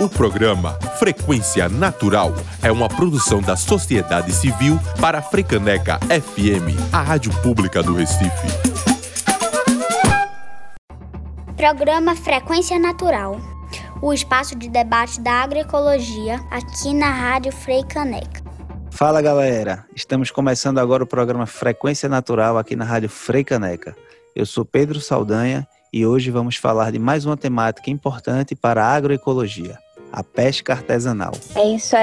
O programa Frequência Natural é uma produção da sociedade civil para a Frecaneca FM, a rádio pública do Recife. Programa Frequência Natural, o espaço de debate da agroecologia aqui na Rádio Freicaneca. Fala galera, estamos começando agora o programa Frequência Natural aqui na Rádio Freicaneca. Eu sou Pedro Saldanha e hoje vamos falar de mais uma temática importante para a agroecologia a pesca artesanal. É isso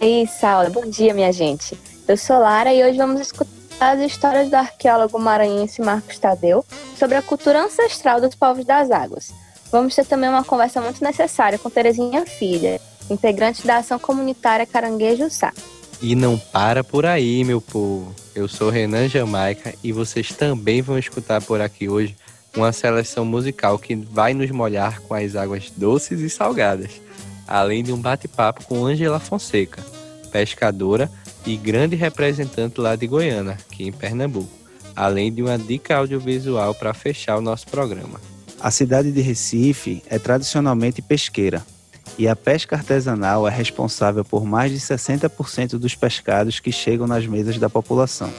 aí, Saula. Bom dia, minha gente. Eu sou Lara e hoje vamos escutar as histórias do arqueólogo maranhense Marcos Tadeu sobre a cultura ancestral dos povos das águas. Vamos ter também uma conversa muito necessária com Terezinha Filha, integrante da ação comunitária Caranguejo Sá. E não para por aí, meu povo. Eu sou Renan Jamaica e vocês também vão escutar por aqui hoje uma seleção musical que vai nos molhar com as águas doces e salgadas além de um bate-papo com Angela Fonseca, pescadora e grande representante lá de Goiânia, aqui em Pernambuco, além de uma dica audiovisual para fechar o nosso programa. A cidade de Recife é tradicionalmente pesqueira e a pesca artesanal é responsável por mais de 60% dos pescados que chegam nas mesas da população.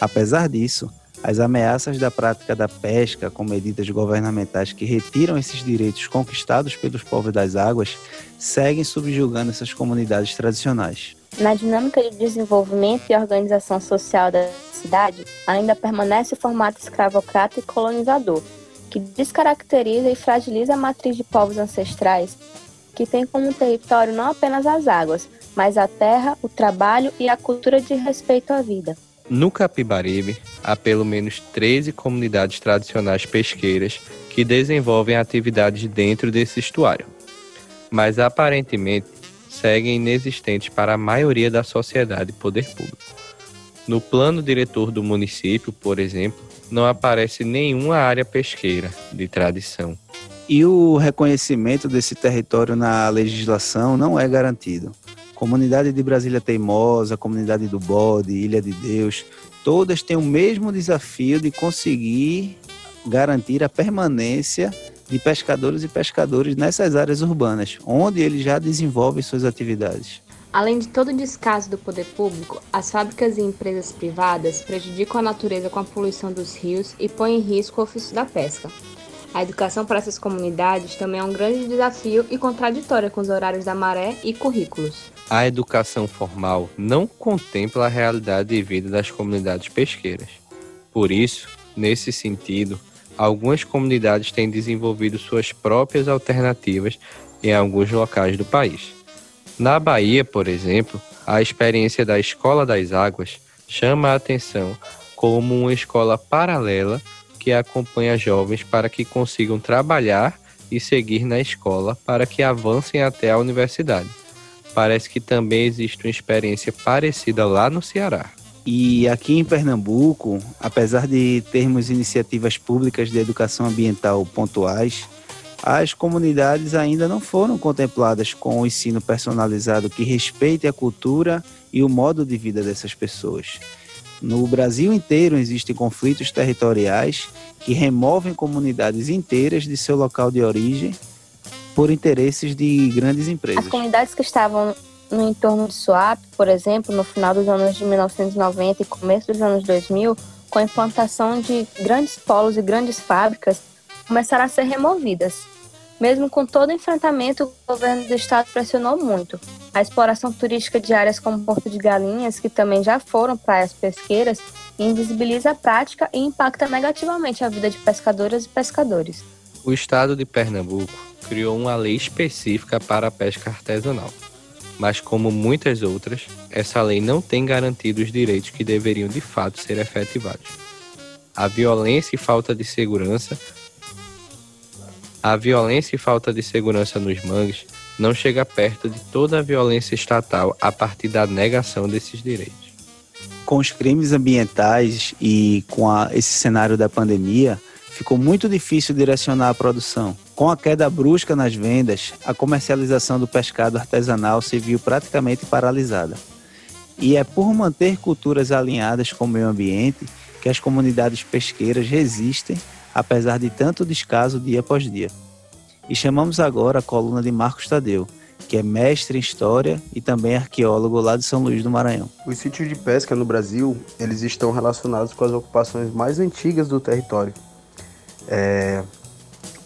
Apesar disso, as ameaças da prática da pesca com medidas governamentais que retiram esses direitos conquistados pelos povos das águas seguem subjugando essas comunidades tradicionais. Na dinâmica de desenvolvimento e organização social da cidade, ainda permanece o formato escravocrata e colonizador, que descaracteriza e fragiliza a matriz de povos ancestrais, que tem como território não apenas as águas, mas a terra, o trabalho e a cultura de respeito à vida. No Capibaribe, há pelo menos 13 comunidades tradicionais pesqueiras que desenvolvem atividades dentro desse estuário, mas aparentemente seguem inexistentes para a maioria da sociedade e poder público. No plano diretor do município, por exemplo, não aparece nenhuma área pesqueira de tradição. E o reconhecimento desse território na legislação não é garantido. Comunidade de Brasília Teimosa, Comunidade do Bode, Ilha de Deus, todas têm o mesmo desafio de conseguir garantir a permanência de pescadores e pescadores nessas áreas urbanas, onde eles já desenvolvem suas atividades. Além de todo o descaso do poder público, as fábricas e empresas privadas prejudicam a natureza com a poluição dos rios e põem em risco o ofício da pesca. A educação para essas comunidades também é um grande desafio e contraditória com os horários da maré e currículos. A educação formal não contempla a realidade de vida das comunidades pesqueiras. Por isso, nesse sentido, algumas comunidades têm desenvolvido suas próprias alternativas em alguns locais do país. Na Bahia, por exemplo, a experiência da Escola das Águas chama a atenção como uma escola paralela que acompanha jovens para que consigam trabalhar e seguir na escola para que avancem até a universidade. Parece que também existe uma experiência parecida lá no Ceará. E aqui em Pernambuco, apesar de termos iniciativas públicas de educação ambiental pontuais, as comunidades ainda não foram contempladas com o ensino personalizado que respeite a cultura e o modo de vida dessas pessoas. No Brasil inteiro existem conflitos territoriais que removem comunidades inteiras de seu local de origem por interesses de grandes empresas. As comunidades que estavam no entorno de Suape, por exemplo, no final dos anos de 1990 e começo dos anos 2000, com a implantação de grandes polos e grandes fábricas, começaram a ser removidas. Mesmo com todo o enfrentamento, o governo do estado pressionou muito. A exploração turística de áreas como Porto de Galinhas, que também já foram praias pesqueiras, invisibiliza a prática e impacta negativamente a vida de pescadoras e pescadores. O estado de Pernambuco criou uma lei específica para a pesca artesanal. Mas, como muitas outras, essa lei não tem garantido os direitos que deveriam de fato ser efetivados. A violência e falta de segurança a violência e falta de segurança nos mangues não chega perto de toda a violência estatal a partir da negação desses direitos. Com os crimes ambientais e com a, esse cenário da pandemia, ficou muito difícil direcionar a produção. Com a queda brusca nas vendas, a comercialização do pescado artesanal se viu praticamente paralisada. E é por manter culturas alinhadas com o meio ambiente que as comunidades pesqueiras resistem apesar de tanto descaso dia após dia. E chamamos agora a coluna de Marcos Tadeu, que é mestre em História e também arqueólogo lá de São Luís do Maranhão. Os sítios de pesca no Brasil, eles estão relacionados com as ocupações mais antigas do território. É,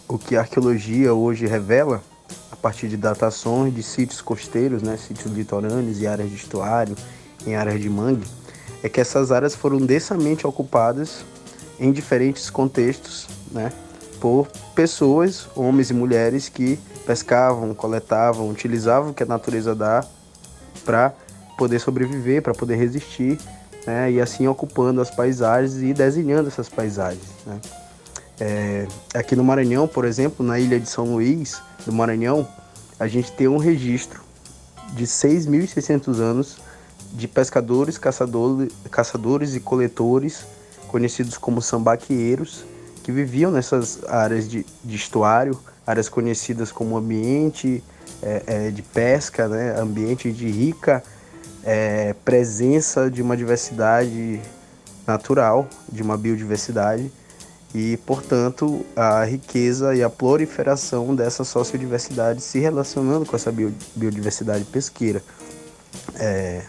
o que a arqueologia hoje revela, a partir de datações de sítios costeiros, né, sítios litorâneos e áreas de estuário, em áreas de mangue, é que essas áreas foram densamente ocupadas em diferentes contextos, né, por pessoas, homens e mulheres que pescavam, coletavam, utilizavam o que a natureza dá para poder sobreviver, para poder resistir, né? e assim ocupando as paisagens e desenhando essas paisagens. Né? É, aqui no Maranhão, por exemplo, na ilha de São Luís do Maranhão, a gente tem um registro de 6.600 anos de pescadores, caçadores, caçadores e coletores, conhecidos como sambaqueiros, que viviam nessas áreas de, de estuário, áreas conhecidas como ambiente é, é, de pesca, né? ambiente de rica é, presença de uma diversidade natural, de uma biodiversidade e, portanto, a riqueza e a proliferação dessa sociodiversidade se relacionando com essa biodiversidade pesqueira. É,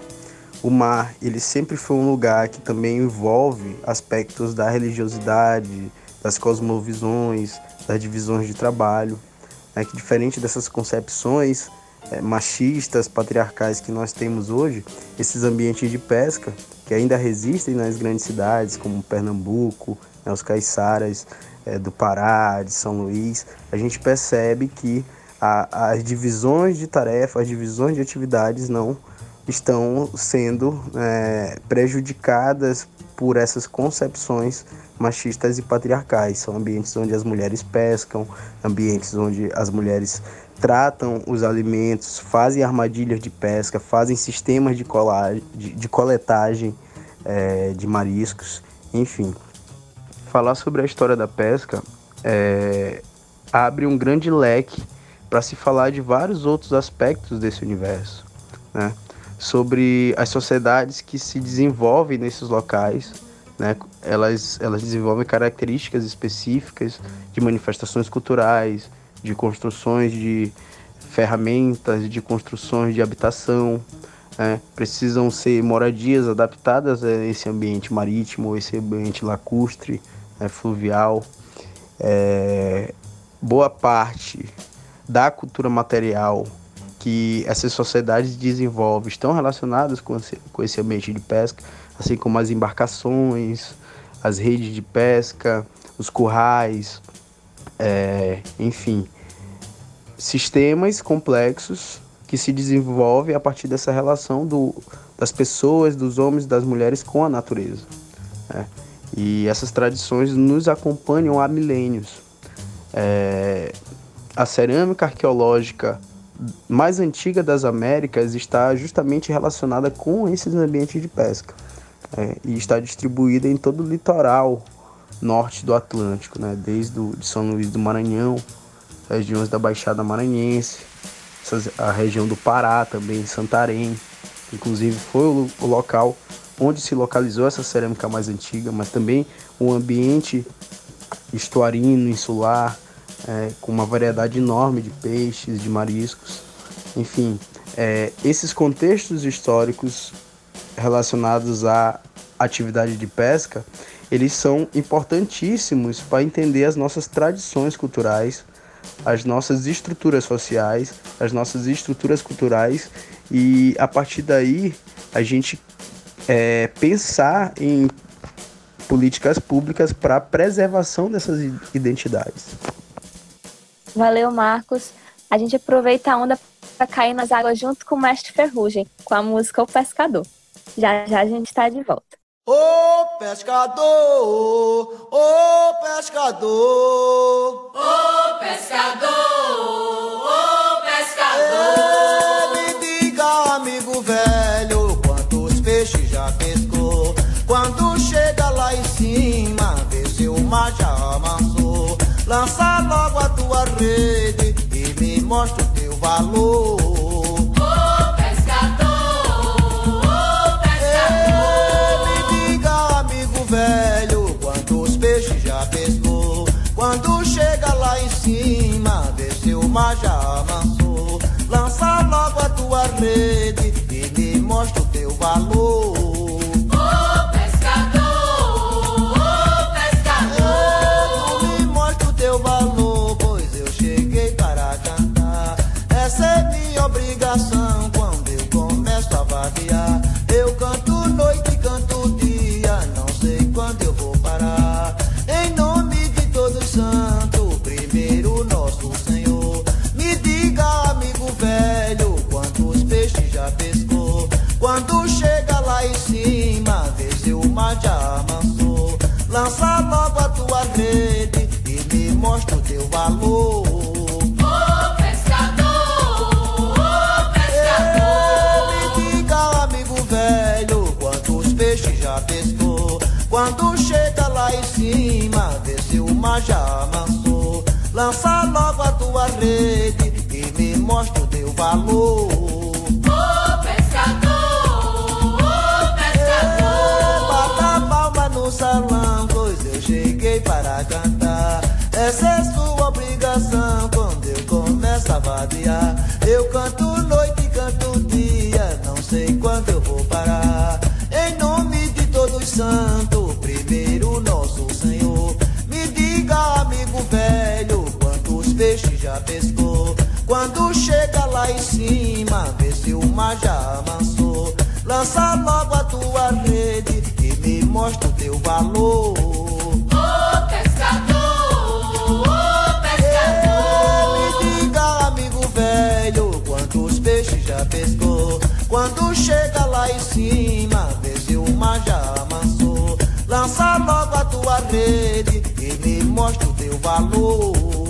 o mar, ele sempre foi um lugar que também envolve aspectos da religiosidade, das cosmovisões, das divisões de trabalho, né, que diferente dessas concepções é, machistas, patriarcais que nós temos hoje, esses ambientes de pesca que ainda resistem nas grandes cidades como Pernambuco, né, os caiçaras é, do Pará, de São Luís, a gente percebe que a, as divisões de tarefas, as divisões de atividades não estão sendo é, prejudicadas por essas concepções machistas e patriarcais. São ambientes onde as mulheres pescam, ambientes onde as mulheres tratam os alimentos, fazem armadilhas de pesca, fazem sistemas de, colagem, de, de coletagem é, de mariscos, enfim. Falar sobre a história da pesca é, abre um grande leque para se falar de vários outros aspectos desse universo, né? sobre as sociedades que se desenvolvem nesses locais, né? Elas, elas desenvolvem características específicas de manifestações culturais, de construções de ferramentas, de construções de habitação. Né? Precisam ser moradias adaptadas a esse ambiente marítimo, esse ambiente lacustre, né? fluvial. É... Boa parte da cultura material que essas sociedades desenvolvem estão relacionadas com esse, com esse ambiente de pesca, assim como as embarcações, as redes de pesca, os currais, é, enfim, sistemas complexos que se desenvolvem a partir dessa relação do, das pessoas, dos homens das mulheres com a natureza. Né? E essas tradições nos acompanham há milênios. É, a cerâmica arqueológica mais antiga das Américas está justamente relacionada com esses ambientes de pesca é, e está distribuída em todo o litoral norte do Atlântico, né, desde o, de São Luís do Maranhão, regiões da Baixada Maranhense, a região do Pará também, Santarém, inclusive foi o, o local onde se localizou essa cerâmica mais antiga, mas também um ambiente estuarino, insular, é, com uma variedade enorme de peixes, de mariscos. Enfim, é, esses contextos históricos relacionados à atividade de pesca, eles são importantíssimos para entender as nossas tradições culturais, as nossas estruturas sociais, as nossas estruturas culturais e a partir daí a gente é, pensar em políticas públicas para a preservação dessas identidades. Valeu, Marcos. A gente aproveita a onda para cair nas águas junto com o Mestre Ferrugem, com a música O Pescador. Já já a gente está de volta. Ô pescador, ô pescador, ô pescador, ô pescador. Lança logo a tua rede e me mostra o teu valor. Ô pescador, ô pescador. me diga, amigo velho, quantos peixes já pescou? Quando chega lá em cima, vê se o mar já amassou. Lança rede Lança logo a tua rede e me mostra o teu valor. Já pescou? Quando chega lá em cima, vê se o mar já amansou. Lança logo a tua rede e me mostra o teu valor. Ô pescador, ô pescador. Me diga, amigo velho, quantos peixes já pescou? Quando chega lá em cima, vê se o mar já amansou. Lança logo a tua rede e me mostra o teu valor.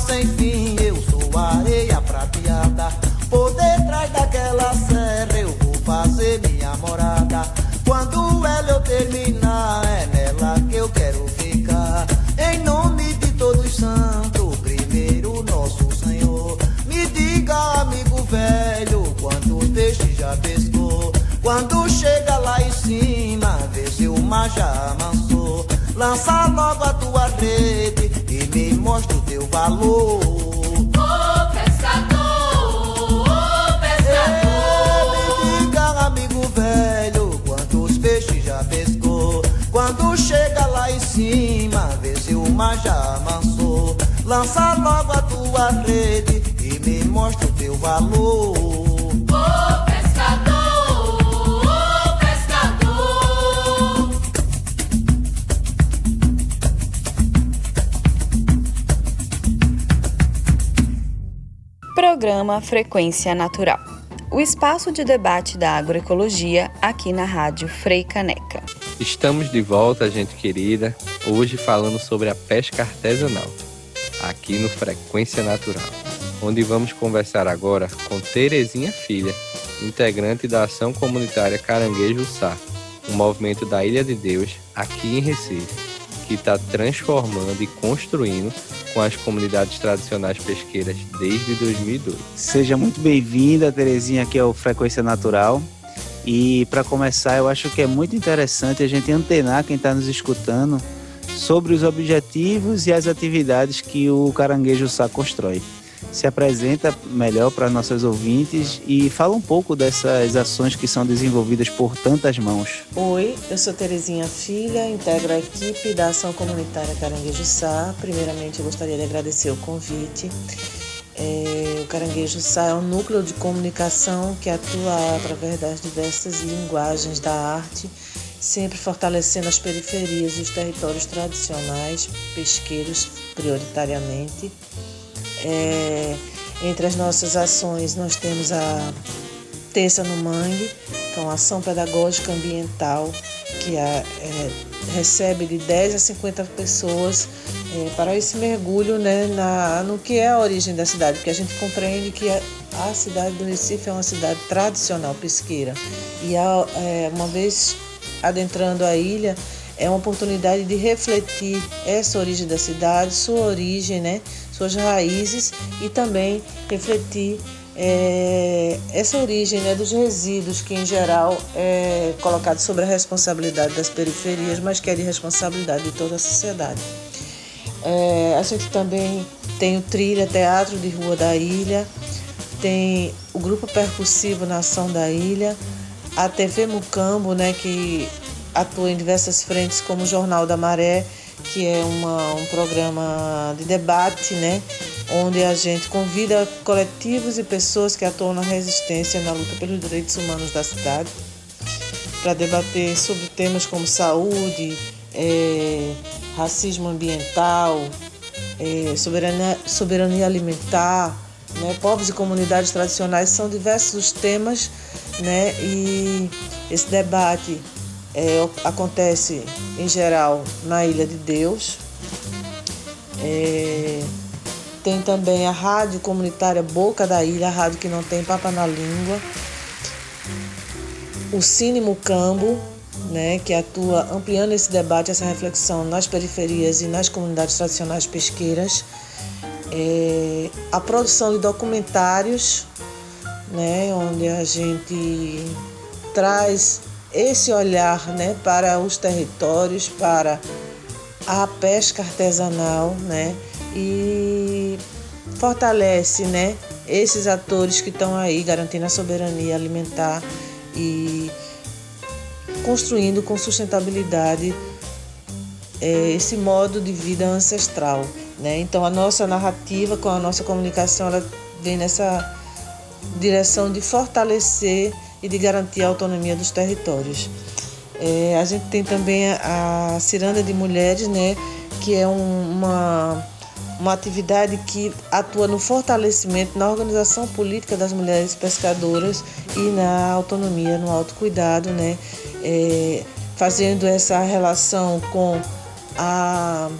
Sem fim, eu sou areia prateada. Por detrás daquela serra eu vou fazer minha morada. Quando ela eu terminar, é nela que eu quero ficar. Em nome de todos os santos, primeiro nosso Senhor. Me diga, amigo velho, quantos peixes já pescou? Quando chega lá em cima, vê se o mar já amansou. Lança logo a tua rede mostra o teu valor. Ô pescador, ô pescador. Me diga, amigo velho, quantos peixes já pescou? Quando chega lá em cima, vê se o mar já amansou. Lança logo a tua rede e me mostra o teu valor. Ô Programa Frequência Natural. O espaço de debate da agroecologia aqui na Rádio Frei Caneca. Estamos de volta, gente querida, hoje falando sobre a pesca artesanal, aqui no Frequência Natural, onde vamos conversar agora com Terezinha Filha, integrante da Ação Comunitária Caranguejo Sá, um movimento da Ilha de Deus, aqui em Recife, que está transformando e construindo com as comunidades tradicionais pesqueiras desde 2002. Seja muito bem-vinda, Terezinha, aqui ao Frequência Natural. E para começar, eu acho que é muito interessante a gente antenar quem está nos escutando sobre os objetivos e as atividades que o Caranguejo Sá constrói. Se apresenta melhor para nossos ouvintes e fala um pouco dessas ações que são desenvolvidas por tantas mãos. Oi, eu sou Terezinha Filha, integro a equipe da Ação Comunitária Caranguejo Sá. Primeiramente, eu gostaria de agradecer o convite. É, o Caranguejo Sá é um núcleo de comunicação que atua através das diversas linguagens da arte, sempre fortalecendo as periferias e os territórios tradicionais, pesqueiros prioritariamente. É, entre as nossas ações, nós temos a Terça no Mangue, que é uma ação pedagógica ambiental que a, é, recebe de 10 a 50 pessoas é, para esse mergulho né, na, no que é a origem da cidade, porque a gente compreende que a, a cidade do Recife é uma cidade tradicional pesqueira. E a, é, uma vez adentrando a ilha, é uma oportunidade de refletir essa origem da cidade, sua origem, né, suas raízes e também refletir é, essa origem né, dos resíduos que em geral é colocado sobre a responsabilidade das periferias, mas que é de responsabilidade de toda a sociedade. É, a gente também tem o Trilha Teatro de Rua da Ilha, tem o Grupo Percussivo Nação da Ilha, a TV Mucambo, né, que atua em diversas frentes, como o Jornal da Maré, que é uma, um programa de debate, né, onde a gente convida coletivos e pessoas que atuam na resistência na luta pelos direitos humanos da cidade para debater sobre temas como saúde, é, racismo ambiental, é, soberania, soberania alimentar, né, povos e comunidades tradicionais são diversos os temas, né, e esse debate é, acontece em geral na Ilha de Deus. É, tem também a rádio comunitária Boca da Ilha, a rádio que não tem papa na língua. O Cine Mucambo, né, que atua ampliando esse debate, essa reflexão nas periferias e nas comunidades tradicionais pesqueiras. É, a produção de documentários, né, onde a gente traz esse olhar né, para os territórios, para a pesca artesanal, né, e fortalece né, esses atores que estão aí garantindo a soberania alimentar e construindo com sustentabilidade é, esse modo de vida ancestral. Né? Então a nossa narrativa com a nossa comunicação ela vem nessa direção de fortalecer e de garantir a autonomia dos territórios. É, a gente tem também a Ciranda de Mulheres, né, que é um, uma, uma atividade que atua no fortalecimento, na organização política das mulheres pescadoras e na autonomia, no autocuidado, né, é, fazendo essa relação com a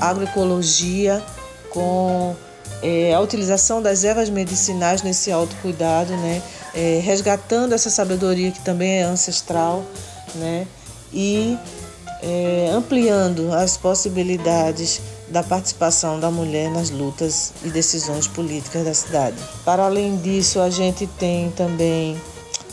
agroecologia, com é, a utilização das ervas medicinais nesse autocuidado, né? É, resgatando essa sabedoria que também é ancestral, né? E é, ampliando as possibilidades da participação da mulher nas lutas e decisões políticas da cidade. Para além disso, a gente tem também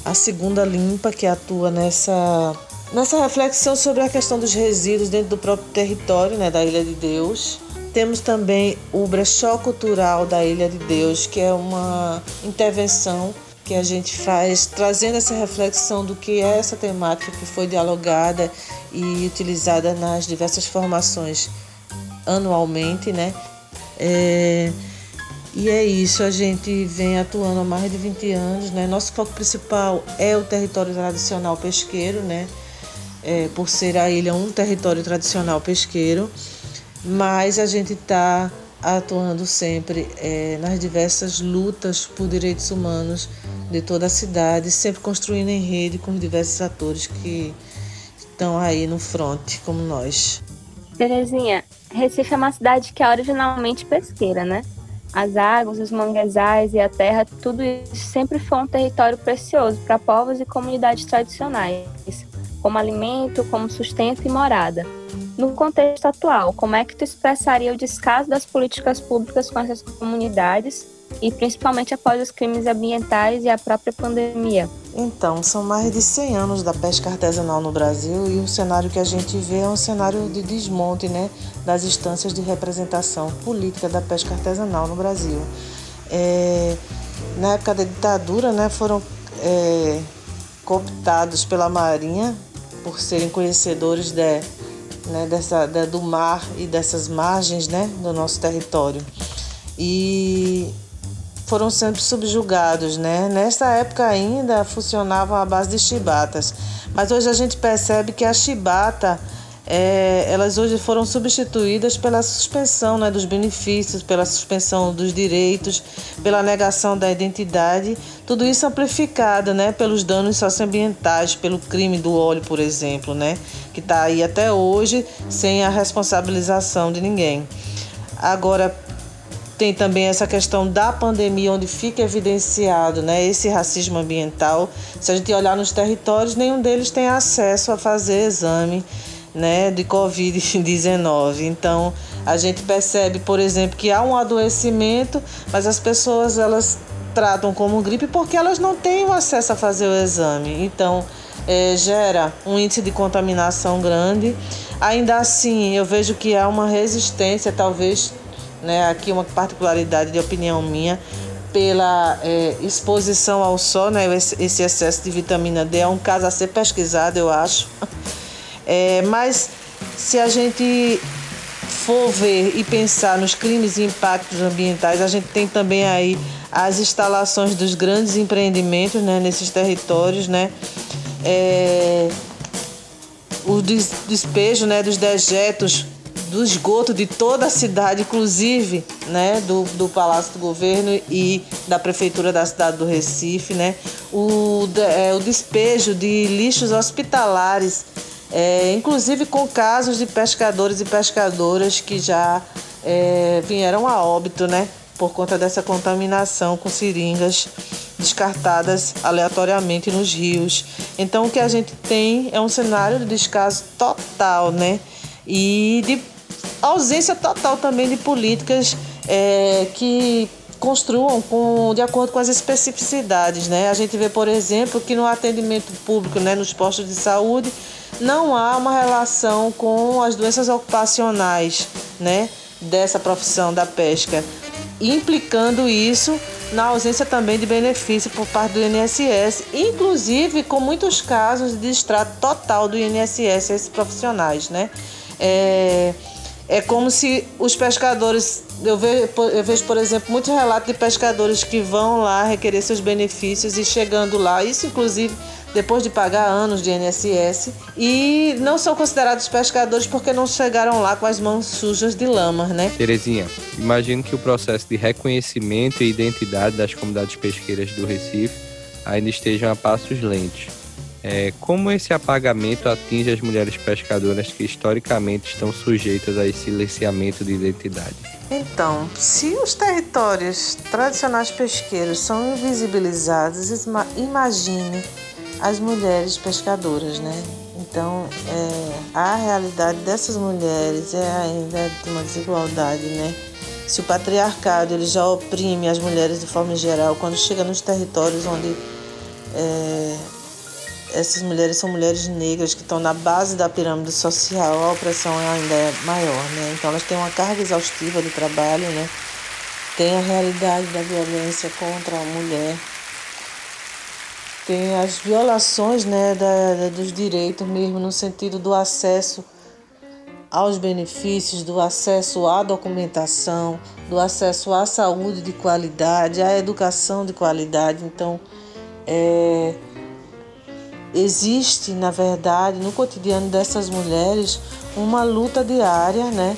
a segunda limpa que atua nessa nessa reflexão sobre a questão dos resíduos dentro do próprio território, né, da Ilha de Deus. Temos também o brechó cultural da Ilha de Deus, que é uma intervenção que a gente faz trazendo essa reflexão do que é essa temática que foi dialogada e utilizada nas diversas formações anualmente, né? É, e é isso, a gente vem atuando há mais de 20 anos, né? Nosso foco principal é o território tradicional pesqueiro, né? É, por ser a ilha um território tradicional pesqueiro, mas a gente está atuando sempre é, nas diversas lutas por direitos humanos de toda a cidade, sempre construindo em rede com os diversos atores que estão aí no front, como nós. Terezinha, Recife é uma cidade que é originalmente pesqueira, né? As águas, os manguezais e a terra, tudo isso sempre foi um território precioso para povos e comunidades tradicionais, como alimento, como sustento e morada. No contexto atual, como é que tu expressaria o descaso das políticas públicas com essas comunidades e principalmente após os crimes ambientais e a própria pandemia? Então, são mais de 100 anos da pesca artesanal no Brasil e o cenário que a gente vê é um cenário de desmonte né, das instâncias de representação política da pesca artesanal no Brasil. É, na época da ditadura, né, foram é, cooptados pela Marinha por serem conhecedores de, né, dessa, de, do mar e dessas margens né, do nosso território. E foram sempre subjugados, né? Nessa época ainda funcionavam à base de chibatas, mas hoje a gente percebe que a chibata, é, elas hoje foram substituídas pela suspensão né, dos benefícios, pela suspensão dos direitos, pela negação da identidade, tudo isso amplificado né, pelos danos socioambientais, pelo crime do óleo, por exemplo, né, que está aí até hoje sem a responsabilização de ninguém. Agora, tem também essa questão da pandemia, onde fica evidenciado né, esse racismo ambiental. Se a gente olhar nos territórios, nenhum deles tem acesso a fazer exame né, de Covid-19. Então, a gente percebe, por exemplo, que há um adoecimento, mas as pessoas elas tratam como gripe porque elas não têm o acesso a fazer o exame. Então, é, gera um índice de contaminação grande. Ainda assim, eu vejo que há uma resistência, talvez, né, aqui uma particularidade de opinião minha, pela é, exposição ao sol, né, esse, excesso de vitamina D é um caso a ser pesquisado, eu acho. É, mas se a gente for ver e pensar nos crimes e impactos ambientais, a gente tem também aí as instalações dos grandes empreendimentos né, nesses territórios, né? É, o des- despejo né, dos dejetos do esgoto de toda a cidade, inclusive né, do, do Palácio do Governo e da Prefeitura da cidade do Recife, né, o, é, o despejo de lixos hospitalares, é, inclusive com casos de pescadores e pescadoras que já é, vieram a óbito, né, por conta dessa contaminação com seringas descartadas aleatoriamente nos rios. Então o que a gente tem é um cenário de descaso total, né? E de ausência total também de políticas é, que construam com, de acordo com as especificidades, né? A gente vê, por exemplo, que no atendimento público, né, nos postos de saúde, não há uma relação com as doenças ocupacionais, né, dessa profissão da pesca, implicando isso na ausência também de benefício por parte do INSS, inclusive com muitos casos de extrato total do INSS a esses profissionais, né? É, é como se os pescadores, eu vejo, eu vejo, por exemplo, muitos relatos de pescadores que vão lá requerer seus benefícios e chegando lá, isso inclusive depois de pagar anos de INSS, e não são considerados pescadores porque não chegaram lá com as mãos sujas de lama, né? Terezinha, imagino que o processo de reconhecimento e identidade das comunidades pesqueiras do Recife ainda estejam a passos lentos. É, como esse apagamento atinge as mulheres pescadoras que historicamente estão sujeitas a esse silenciamento de identidade? Então, se os territórios tradicionais pesqueiros são invisibilizados, imagine as mulheres pescadoras, né? Então, é, a realidade dessas mulheres é ainda de uma desigualdade, né? Se o patriarcado ele já oprime as mulheres de forma geral, quando chega nos territórios onde é, essas mulheres são mulheres negras que estão na base da pirâmide social, a opressão ainda é maior, né? Então elas têm uma carga exaustiva de trabalho, né? Tem a realidade da violência contra a mulher, tem as violações, né, da, da- dos direitos mesmo no sentido do acesso aos benefícios, do acesso à documentação, do acesso à saúde de qualidade, à educação de qualidade. Então, é, existe, na verdade, no cotidiano dessas mulheres, uma luta diária, né?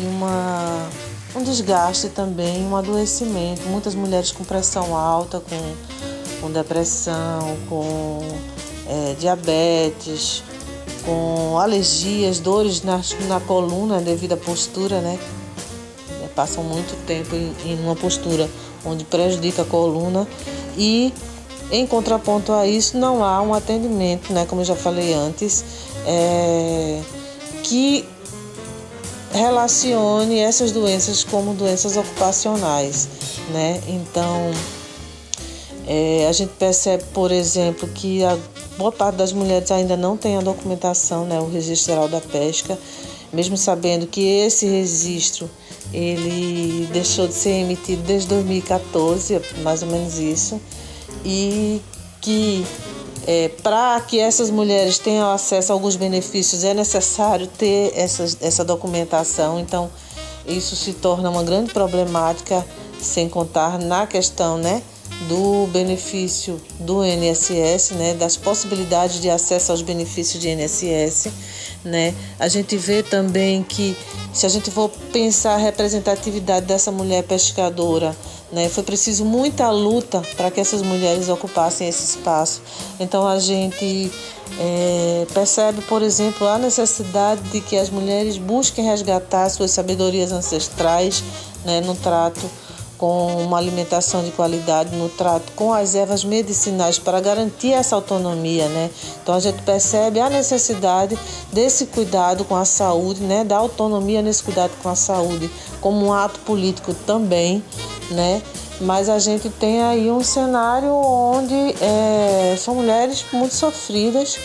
E uma, um desgaste também, um adoecimento. Muitas mulheres com pressão alta, com, com depressão, com é, diabetes, com alergias, dores na, na coluna devido à postura, né? Passam muito tempo em, em uma postura onde prejudica a coluna e em contraponto a isso não há um atendimento, né, como eu já falei antes, é, que relacione essas doenças como doenças ocupacionais, né? Então é, a gente percebe, por exemplo, que a boa parte das mulheres ainda não tem a documentação, né, o registro geral da pesca, mesmo sabendo que esse registro ele deixou de ser emitido desde 2014, mais ou menos isso, e que é, para que essas mulheres tenham acesso a alguns benefícios é necessário ter essa, essa documentação. Então, isso se torna uma grande problemática, sem contar na questão né, do benefício do INSS, né, das possibilidades de acesso aos benefícios de INSS. Né? A gente vê também que, se a gente for pensar a representatividade dessa mulher pescadora, né, foi preciso muita luta para que essas mulheres ocupassem esse espaço. Então a gente é, percebe, por exemplo, a necessidade de que as mulheres busquem resgatar suas sabedorias ancestrais né, no trato com uma alimentação de qualidade, no trato com as ervas medicinais para garantir essa autonomia, né? Então a gente percebe a necessidade desse cuidado com a saúde, né? Da autonomia nesse cuidado com a saúde, como um ato político também, né? mas a gente tem aí um cenário onde é, são mulheres muito sofridas,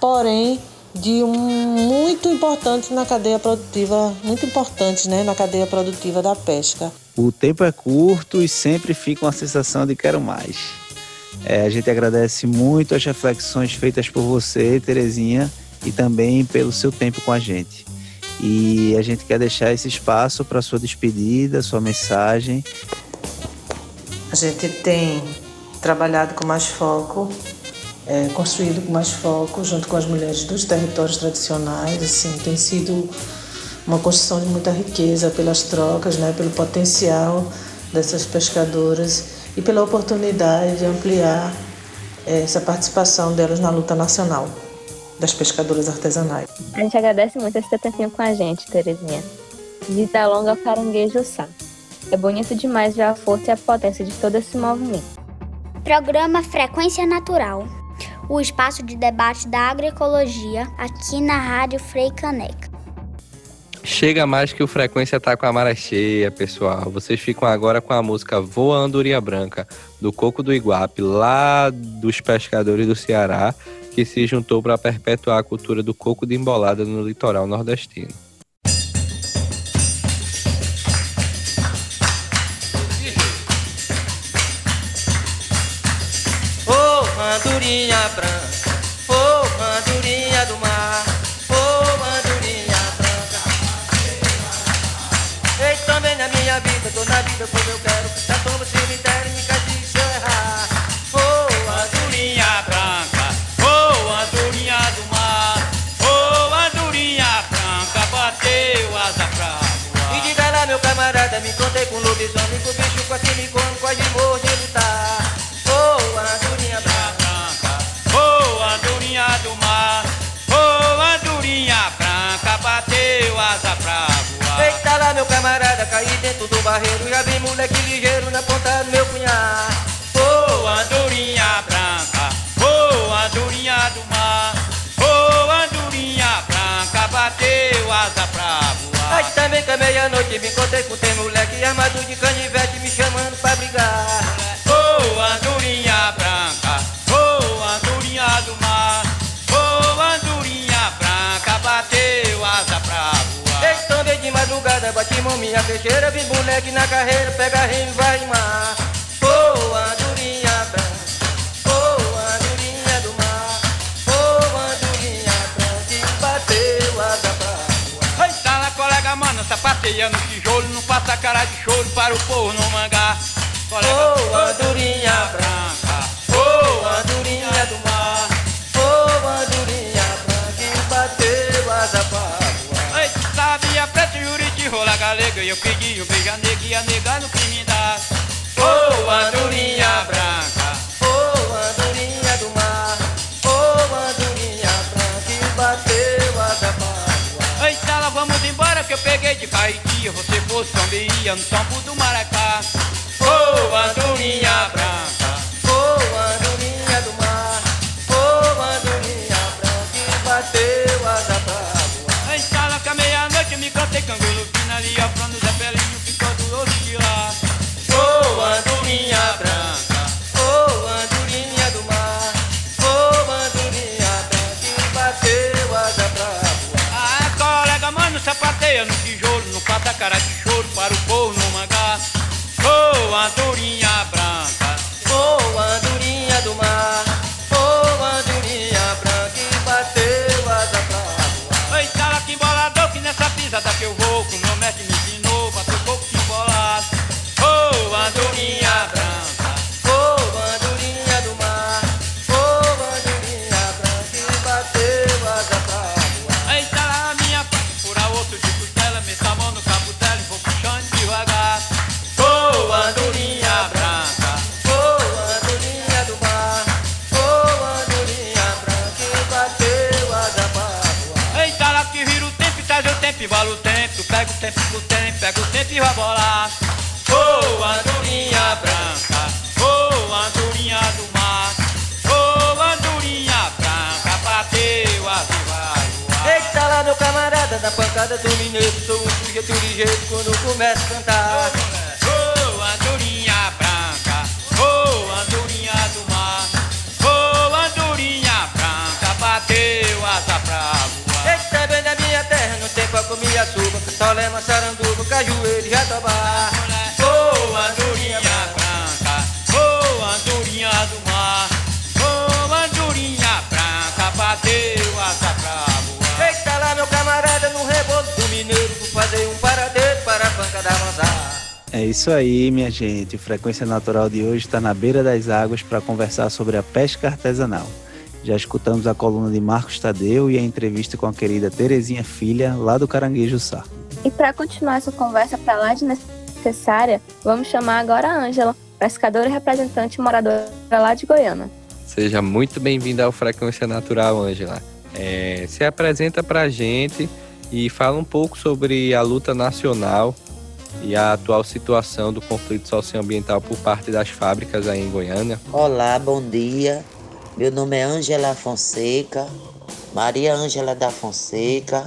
porém de um muito importante na cadeia produtiva, muito importantes né, na cadeia produtiva da pesca. O tempo é curto e sempre fica uma sensação de quero mais. É, a gente agradece muito as reflexões feitas por você, Terezinha, e também pelo seu tempo com a gente. E a gente quer deixar esse espaço para sua despedida, sua mensagem. A gente tem trabalhado com mais foco, é, construído com mais foco, junto com as mulheres dos territórios tradicionais. Assim, tem sido uma construção de muita riqueza pelas trocas, né, pelo potencial dessas pescadoras e pela oportunidade de ampliar é, essa participação delas na luta nacional das pescadoras artesanais. A gente agradece muito esse tempinho com a gente, Terezinha. Vida longa ao caranguejo sá. É bonito demais ver a força e a potência de todo esse movimento. Programa Frequência Natural. O espaço de debate da agroecologia aqui na Rádio Frei Caneca. Chega mais que o Frequência tá com a mara cheia, pessoal. Vocês ficam agora com a música Voa Andorinha Branca, do Coco do Iguape, lá dos pescadores do Ceará, que se juntou para perpetuar a cultura do coco de embolada no litoral nordestino. Barreiro, já vi moleque ligeiro na ponta do meu punhar. Ô andorinha branca, ô andorinha do mar, ô andorinha branca, bateu asa pra voar. Aí também que meia-noite me encontrei com tem mão minha peixeira, vi moleque na carreira, pega rimo, vai rimar. Ô andorinha branca, ô andorinha do mar, ô andorinha branca, e bateu asa pra voar. Eita lá, colega, mano, sapateia no tijolo, não passa cara de choro para o povo não mangar. Colega, Ô andorinha branca, ô andorinha do mar, juriti, rola galega, e eu pedi um beijo a nega e a nega no que me dá. Ô andorinha branca, ô andorinha do mar, ô andorinha branca, e bateu asa pra voar. Eita lá, vamos embora que eu peguei de carretia, você fosse ia no tampo do Maracá. Ô andorinha branca, moçada do mineiro, sou um sujeito ligeiro quando começo a cantar. Ô oh, andorinha branca, ô oh, andorinha do mar, ô oh, andorinha branca, bateu asa pra voar. Eita, bem da minha terra, não tem pra comer açúcar, só leva é sarandu. É isso aí, minha gente. O Frequência Natural de hoje está na beira das águas para conversar sobre a pesca artesanal. Já escutamos a coluna de Marcos Tadeu e a entrevista com a querida Terezinha Filha, lá do Caranguejo Sá. E para continuar essa conversa para lá de necessária, vamos chamar agora a Ângela, pescadora e representante moradora lá de Goiânia. Seja muito bem-vinda ao Frequência Natural, Ângela. É, se apresenta para a gente e fala um pouco sobre a luta nacional e a atual situação do conflito socioambiental por parte das fábricas aí em Goiânia. Olá, bom dia. Meu nome é Ângela Fonseca, Maria Ângela da Fonseca,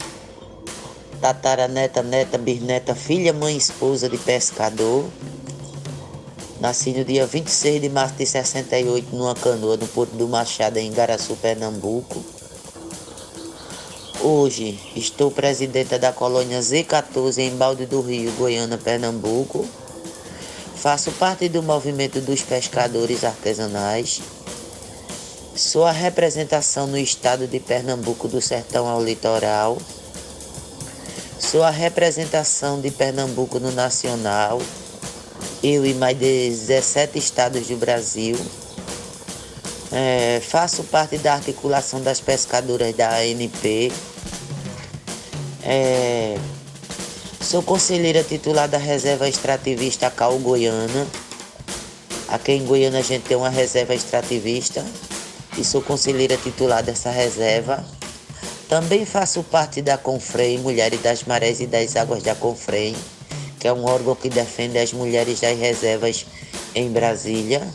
tataraneta, neta, bisneta, filha, mãe esposa de pescador. Nasci no dia 26 de março de 68 numa canoa no Porto do Machado, em Garaçu, Pernambuco. Hoje estou presidenta da colônia Z14 em Balde do Rio, Goiânia, Pernambuco. Faço parte do movimento dos pescadores artesanais. Sou a representação no estado de Pernambuco do sertão ao litoral. Sou a representação de Pernambuco no nacional. Eu e mais de 17 estados do Brasil. É, faço parte da articulação das pescadoras da ANP. É, sou conselheira titular da reserva extrativista Cal Goiana. Aqui em Goiânia a gente tem uma reserva extrativista e sou conselheira titular dessa reserva. Também faço parte da Confrei Mulheres das Marés e das Águas da Confrei, que é um órgão que defende as mulheres das reservas em Brasília.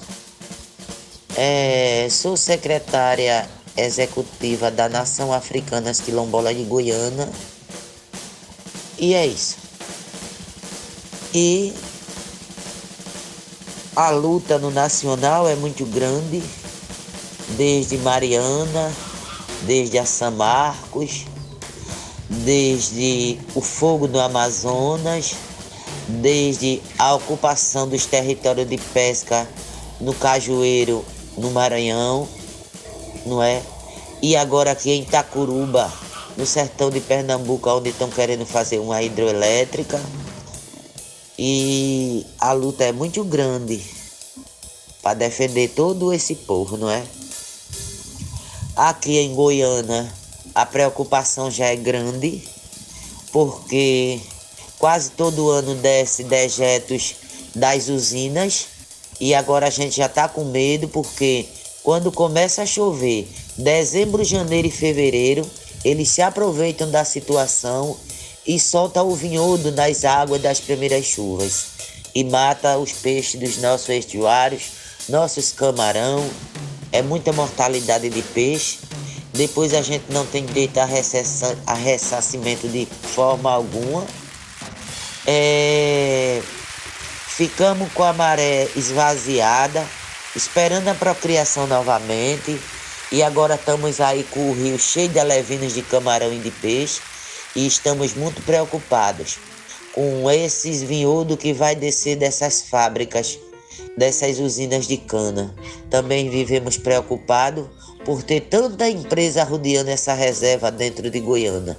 É, sou secretária executiva da Nação Africana Quilombola de Goiânia. E é isso. E a luta no nacional é muito grande, desde Mariana, desde a São Marcos, desde o fogo do Amazonas, desde a ocupação dos territórios de pesca no Cajueiro, no Maranhão, não é? E agora aqui em Itacuruba, no sertão de Pernambuco, onde estão querendo fazer uma hidroelétrica. E a luta é muito grande para defender todo esse povo, não é? Aqui em Goiânia, a preocupação já é grande, porque quase todo ano desce dejetos das usinas e agora a gente já está com medo porque quando começa a chover, dezembro, janeiro e fevereiro, eles se aproveitam da situação e soltam o vinhodo nas águas das primeiras chuvas e mata os peixes dos nossos estuários, nossos camarão. É muita mortalidade de peixe. Depois a gente não tem direito a, recessa, a ressarcimento de forma alguma. É... Ficamos com a maré esvaziada, esperando a procriação novamente. E agora estamos aí com o rio cheio de alevinos de camarão e de peixe. E estamos muito preocupados com esses vinhudos que vai descer dessas fábricas, dessas usinas de cana. Também vivemos preocupados por ter tanta empresa rodeando essa reserva dentro de Goiânia.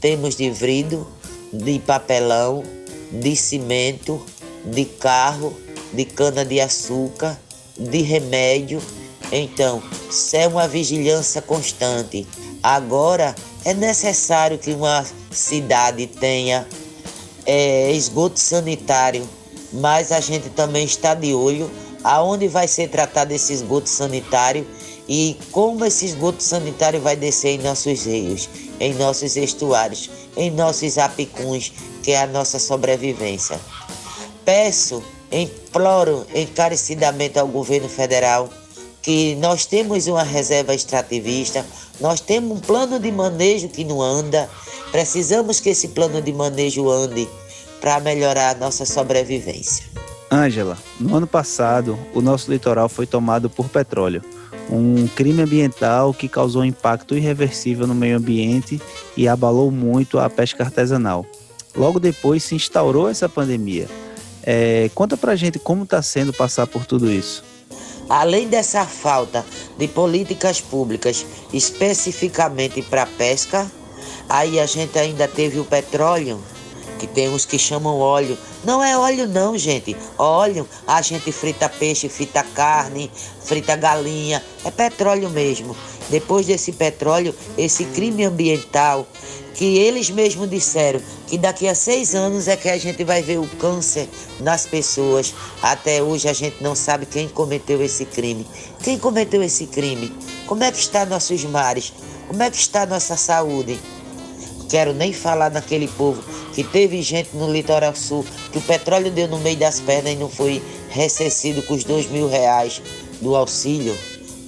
Temos de vidro, de papelão, de cimento, de carro, de cana de açúcar, de remédio. Então, isso é uma vigilância constante. Agora é necessário que uma cidade tenha é, esgoto sanitário, mas a gente também está de olho aonde vai ser tratado esse esgoto sanitário e como esse esgoto sanitário vai descer em nossos rios, em nossos estuários, em nossos apicuns, que é a nossa sobrevivência. Peço, imploro encarecidamente ao governo federal que nós temos uma reserva extrativista, nós temos um plano de manejo que não anda, precisamos que esse plano de manejo ande para melhorar a nossa sobrevivência. Ângela, no ano passado, o nosso litoral foi tomado por petróleo, um crime ambiental que causou impacto irreversível no meio ambiente e abalou muito a pesca artesanal. logo depois se instaurou essa pandemia. É, conta pra gente como está sendo passar por tudo isso. Além dessa falta de políticas públicas especificamente para pesca, aí a gente ainda teve o petróleo, que tem uns que chamam óleo. Não é óleo não, gente. Óleo, a gente frita peixe, frita carne, frita galinha, é petróleo mesmo. Depois desse petróleo, esse crime ambiental, que eles mesmos disseram que daqui a seis anos é que a gente vai ver o câncer nas pessoas. Até hoje a gente não sabe quem cometeu esse crime. Quem cometeu esse crime? Como é que está nossos mares? Como é que está nossa saúde? Quero nem falar naquele povo que teve gente no litoral sul que o petróleo deu no meio das pernas e não foi ressarcido com os dois mil reais do auxílio.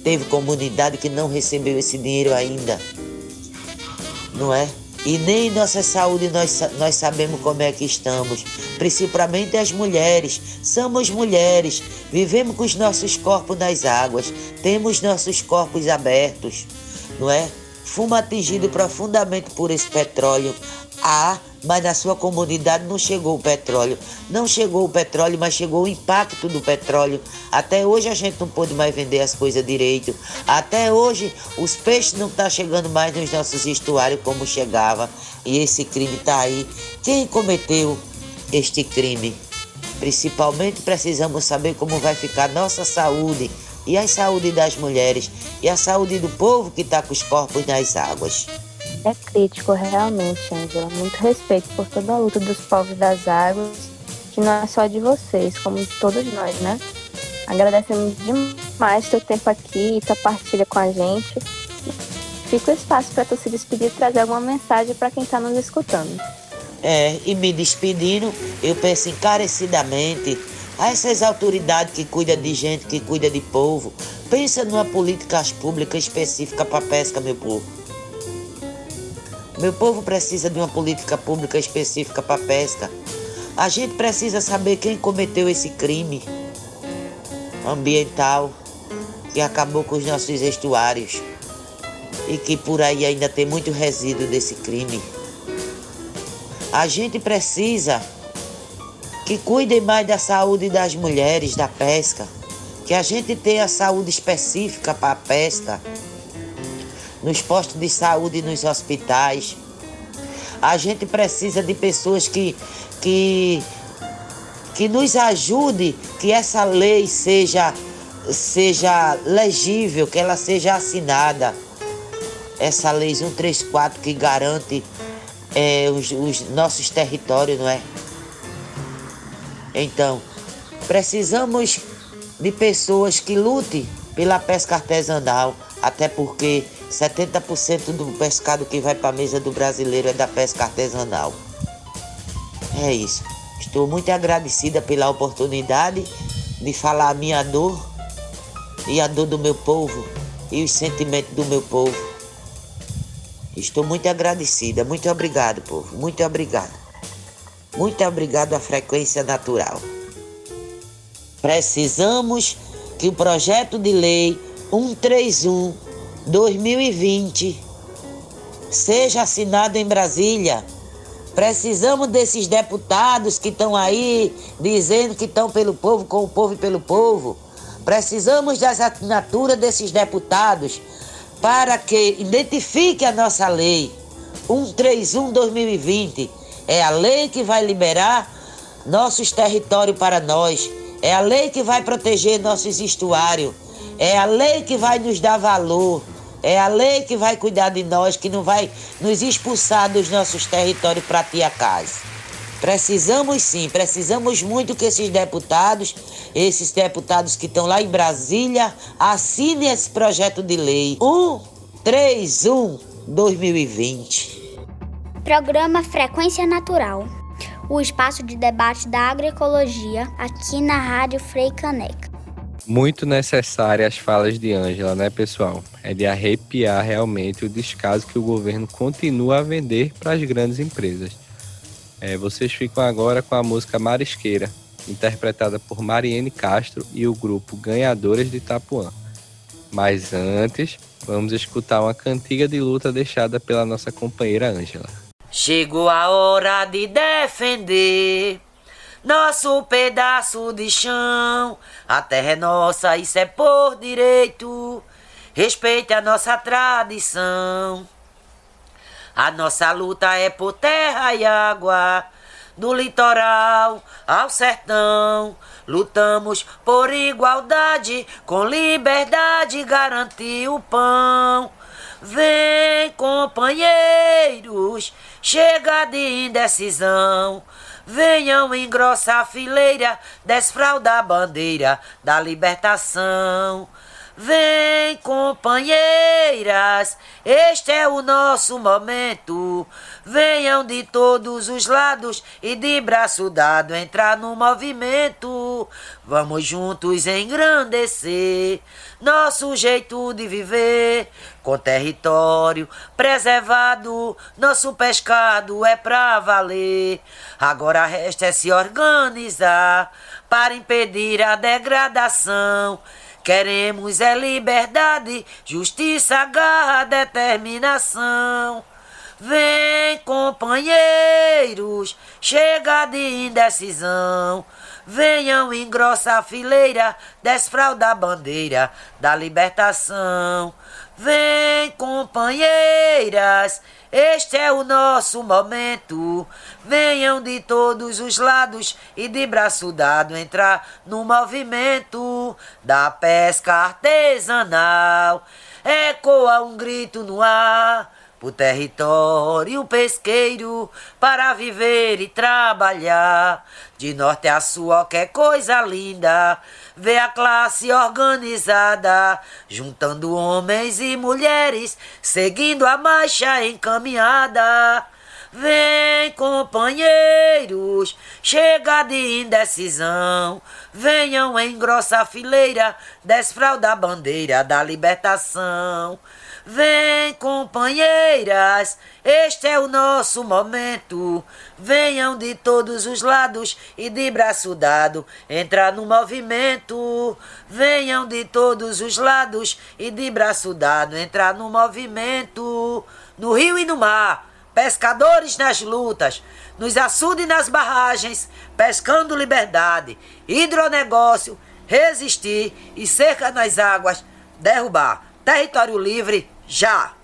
Teve comunidade que não recebeu esse dinheiro ainda. Não é? E nem nossa saúde nós, nós sabemos como é que estamos. Principalmente as mulheres. Somos mulheres. Vivemos com os nossos corpos nas águas. Temos nossos corpos abertos. Não é? Fomos atingidos profundamente por esse petróleo. Ah, mas na sua comunidade não chegou o petróleo. Não chegou o petróleo, mas chegou o impacto do petróleo. Até hoje a gente não pôde mais vender as coisas direito. Até hoje os peixes não estão chegando mais nos nossos estuários como chegava. E esse crime está aí. Quem cometeu este crime? Principalmente precisamos saber como vai ficar nossa saúde e a saúde das mulheres e a saúde do povo que está com os corpos nas águas. É crítico, realmente, Angela. Muito respeito por toda a luta dos povos das águas, que não é só de vocês, como de todos nós, né? Agradecemos demais teu tempo aqui e tua partilha com a gente. Fica o espaço para tu se despedir e trazer alguma mensagem para quem está nos escutando. É, e me despedindo, eu peço encarecidamente a essas autoridades que cuidam de gente, que cuidam de povo, pensa numa política pública específica para pesca, meu povo. Meu povo precisa de uma política pública específica para pesca. A gente precisa saber quem cometeu esse crime ambiental que acabou com os nossos estuários e que por aí ainda tem muito resíduo desse crime. A gente precisa que cuidem mais da saúde das mulheres, da pesca, que a gente tenha saúde específica para a pesca, nos postos de saúde e nos hospitais. A gente precisa de pessoas que, que, que nos ajude, que essa lei seja, seja legível, que ela seja assinada. Essa lei 134 que garante é, os, os nossos territórios, não é? Então, precisamos de pessoas que lutem pela pesca artesanal, até porque 70% do pescado que vai para a mesa do brasileiro é da pesca artesanal. É isso. Estou muito agradecida pela oportunidade de falar a minha dor e a dor do meu povo e os sentimentos do meu povo. Estou muito agradecida. Muito obrigado, povo. Muito obrigado. Muito obrigado à frequência natural. Precisamos que o projeto de lei 131 2020 seja assinado em Brasília. Precisamos desses deputados que estão aí dizendo que estão pelo povo, com o povo e pelo povo. Precisamos das assinaturas desses deputados para que identifique a nossa lei 131-2020. É a lei que vai liberar nossos territórios para nós. É a lei que vai proteger nossos estuários. É a lei que vai nos dar valor. É a lei que vai cuidar de nós, que não vai nos expulsar dos nossos territórios para tia casa. Precisamos sim, precisamos muito que esses deputados, esses deputados que estão lá em Brasília, assinem esse projeto de lei 131-2020. Programa Frequência Natural. O espaço de debate da agroecologia aqui na Rádio Frei Caneca. Muito necessárias as falas de Ângela, né, pessoal? É de arrepiar realmente o descaso que o governo continua a vender para as grandes empresas. É, vocês ficam agora com a música Marisqueira, interpretada por Mariene Castro e o grupo Ganhadoras de Itapuã. Mas antes, vamos escutar uma cantiga de luta deixada pela nossa companheira Ângela. Chegou a hora de defender nosso pedaço de chão. A terra é nossa, isso é por direito. Respeite a nossa tradição. A nossa luta é por terra e água, do litoral ao sertão. Lutamos por igualdade, com liberdade garantir o pão. Vem, companheiros, chega de indecisão. Venham engrossar a fileira, desfralda a bandeira da libertação. Vem, companheiras, este é o nosso momento. Venham de todos os lados e de braço dado entrar no movimento. Vamos juntos engrandecer nosso jeito de viver. Com território preservado, nosso pescado é pra valer. Agora resta é se organizar para impedir a degradação. Queremos é liberdade, justiça, garra, determinação. Vem, companheiros, chega de indecisão. Venham engrossar a fileira, desfralda a bandeira da libertação. Vem, companheiras, este é o nosso momento. Venham de todos os lados e de braço dado entrar no movimento da pesca artesanal. Ecoa um grito no ar pro território pesqueiro para viver e trabalhar. De norte a sul, que coisa linda. Vê a classe organizada, juntando homens e mulheres, seguindo a marcha encaminhada. Vem, companheiros, chega de indecisão. Venham engrossar a fileira, desfralda a bandeira da libertação. Vem, companheiras, este é o nosso momento. Venham de todos os lados e de braço dado entrar no movimento. Venham de todos os lados e de braço dado entrar no movimento. No rio e no mar, pescadores nas lutas, nos açudes e nas barragens, pescando liberdade, hidronegócio, resistir e cerca nas águas, derrubar. Território livre, já!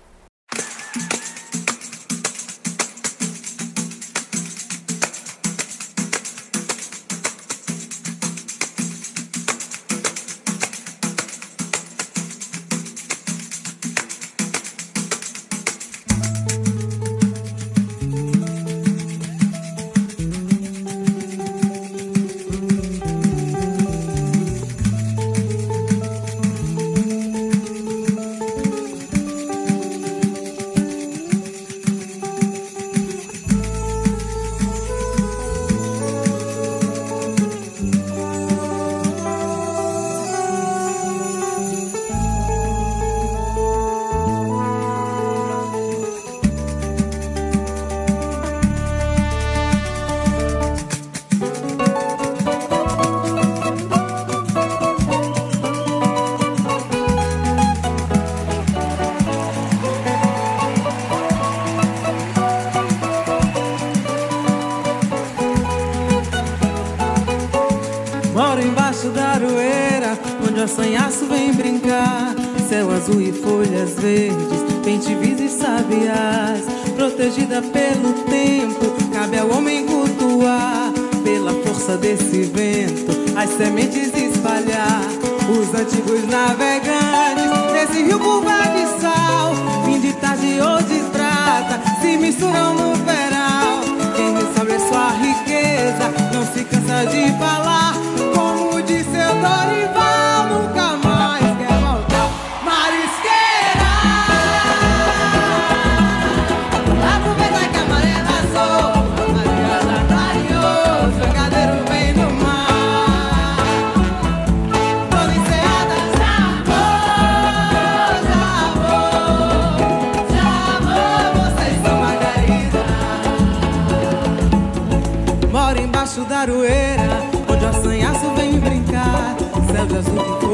Os antigos navegantes, nesse rio curva de sal. Fim de tarde ou de prata, se misturam no veral. Quem sabe sua riqueza, não se cansa de falar.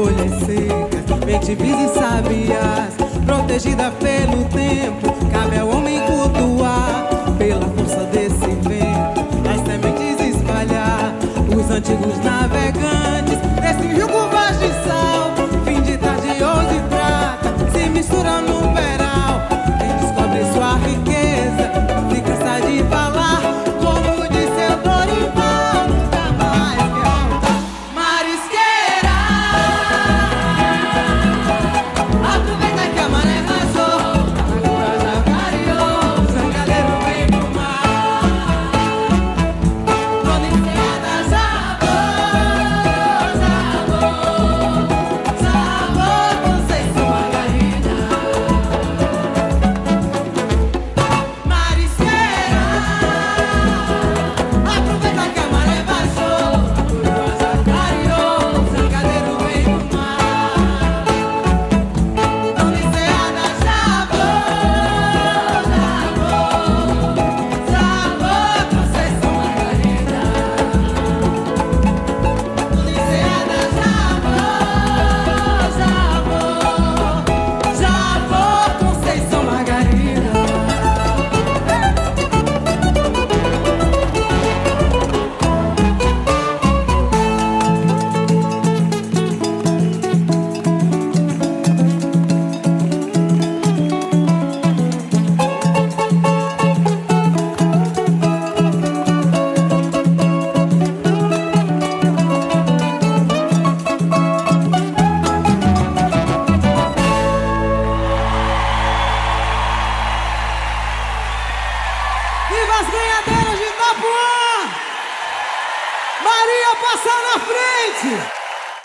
folhas secas, ventivis e sabiás, protegida pelo tempo, cabe ao homem cultuar, pela força desse vento, as sementes espalhar, os antigos navegantes, desse rio com voz de sal, fim de tarde, ouro e prata, se misturando no peral, quem descobre sua riqueza.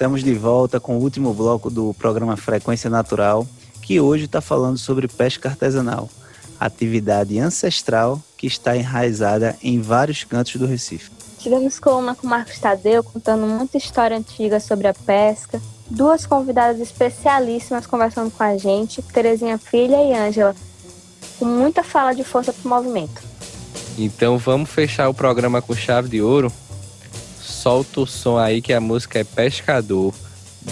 Estamos de volta com o último bloco do programa Frequência Natural, que hoje está falando sobre pesca artesanal, atividade ancestral que está enraizada em vários cantos do Recife. Tivemos coluna com o Marcos Tadeu contando muita história antiga sobre a pesca. Duas convidadas especialíssimas conversando com a gente, Terezinha Filha e Ângela, com muita fala de força pro movimento. Então vamos fechar o programa com chave de ouro. Solta o som aí que a música é Pescador,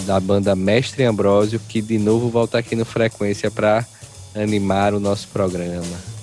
da banda Mestre Ambrósio, que de novo volta aqui no Frequência para animar o nosso programa.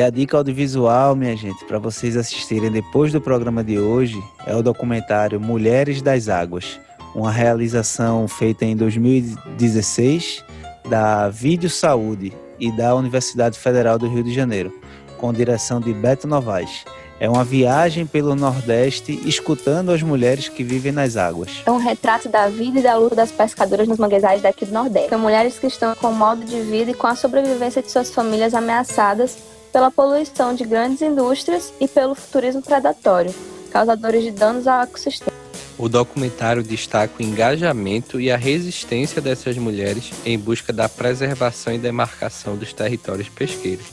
E a dica audiovisual, minha gente, para vocês assistirem depois do programa de hoje, é o documentário Mulheres das Águas, uma realização feita em 2016 da Vídeo Saúde e da Universidade Federal do Rio de Janeiro, com direção de Beto Novaes. É uma viagem pelo Nordeste escutando as mulheres que vivem nas águas. É um retrato da vida e da luta das pescadoras nos manguezais daqui do Nordeste. São mulheres que estão com o modo de vida e com a sobrevivência de suas famílias ameaçadas pela poluição de grandes indústrias e pelo turismo predatório, causadores de danos ao ecossistema. O documentário destaca o engajamento e a resistência dessas mulheres em busca da preservação e demarcação dos territórios pesqueiros,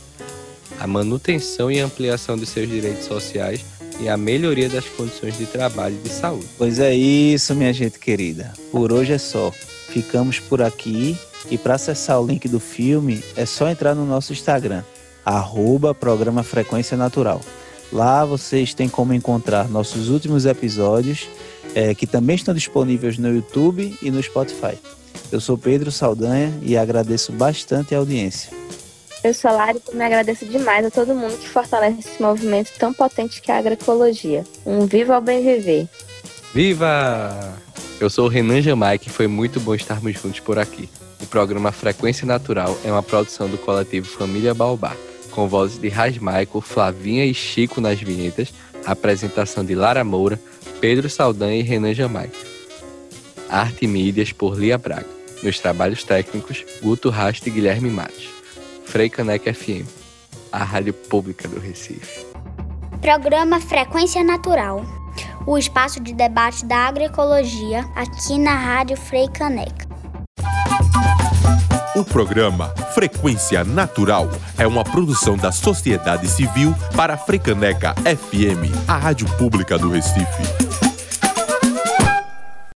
a manutenção e ampliação de seus direitos sociais e a melhoria das condições de trabalho e de saúde. Pois é isso, minha gente querida. Por hoje é só. Ficamos por aqui e para acessar o link do filme é só entrar no nosso Instagram arroba programa Frequência Natural. Lá vocês têm como encontrar nossos últimos episódios, é, que também estão disponíveis no YouTube e no Spotify. Eu sou Pedro Saldanha e agradeço bastante a audiência. Eu sou Lari e me agradeço demais a todo mundo que fortalece esse movimento tão potente que é a agroecologia. Um viva ao bem viver! Viva! Eu sou o Renan Jamaica e foi muito bom estarmos juntos por aqui. O programa Frequência Natural é uma produção do coletivo Família Baobá com vozes de Raz Michael, Flavinha e Chico nas vinhetas, apresentação de Lara Moura, Pedro Saldanha e Renan Jamaica. Arte e mídias por Lia Braga. Nos trabalhos técnicos, Guto Rast e Guilherme Matos. Frei FM, a rádio pública do Recife. Programa Frequência Natural. O espaço de debate da agroecologia aqui na Rádio Frei Caneca. O programa Frequência Natural é uma produção da sociedade civil para a Frecaneca FM, a rádio pública do Recife.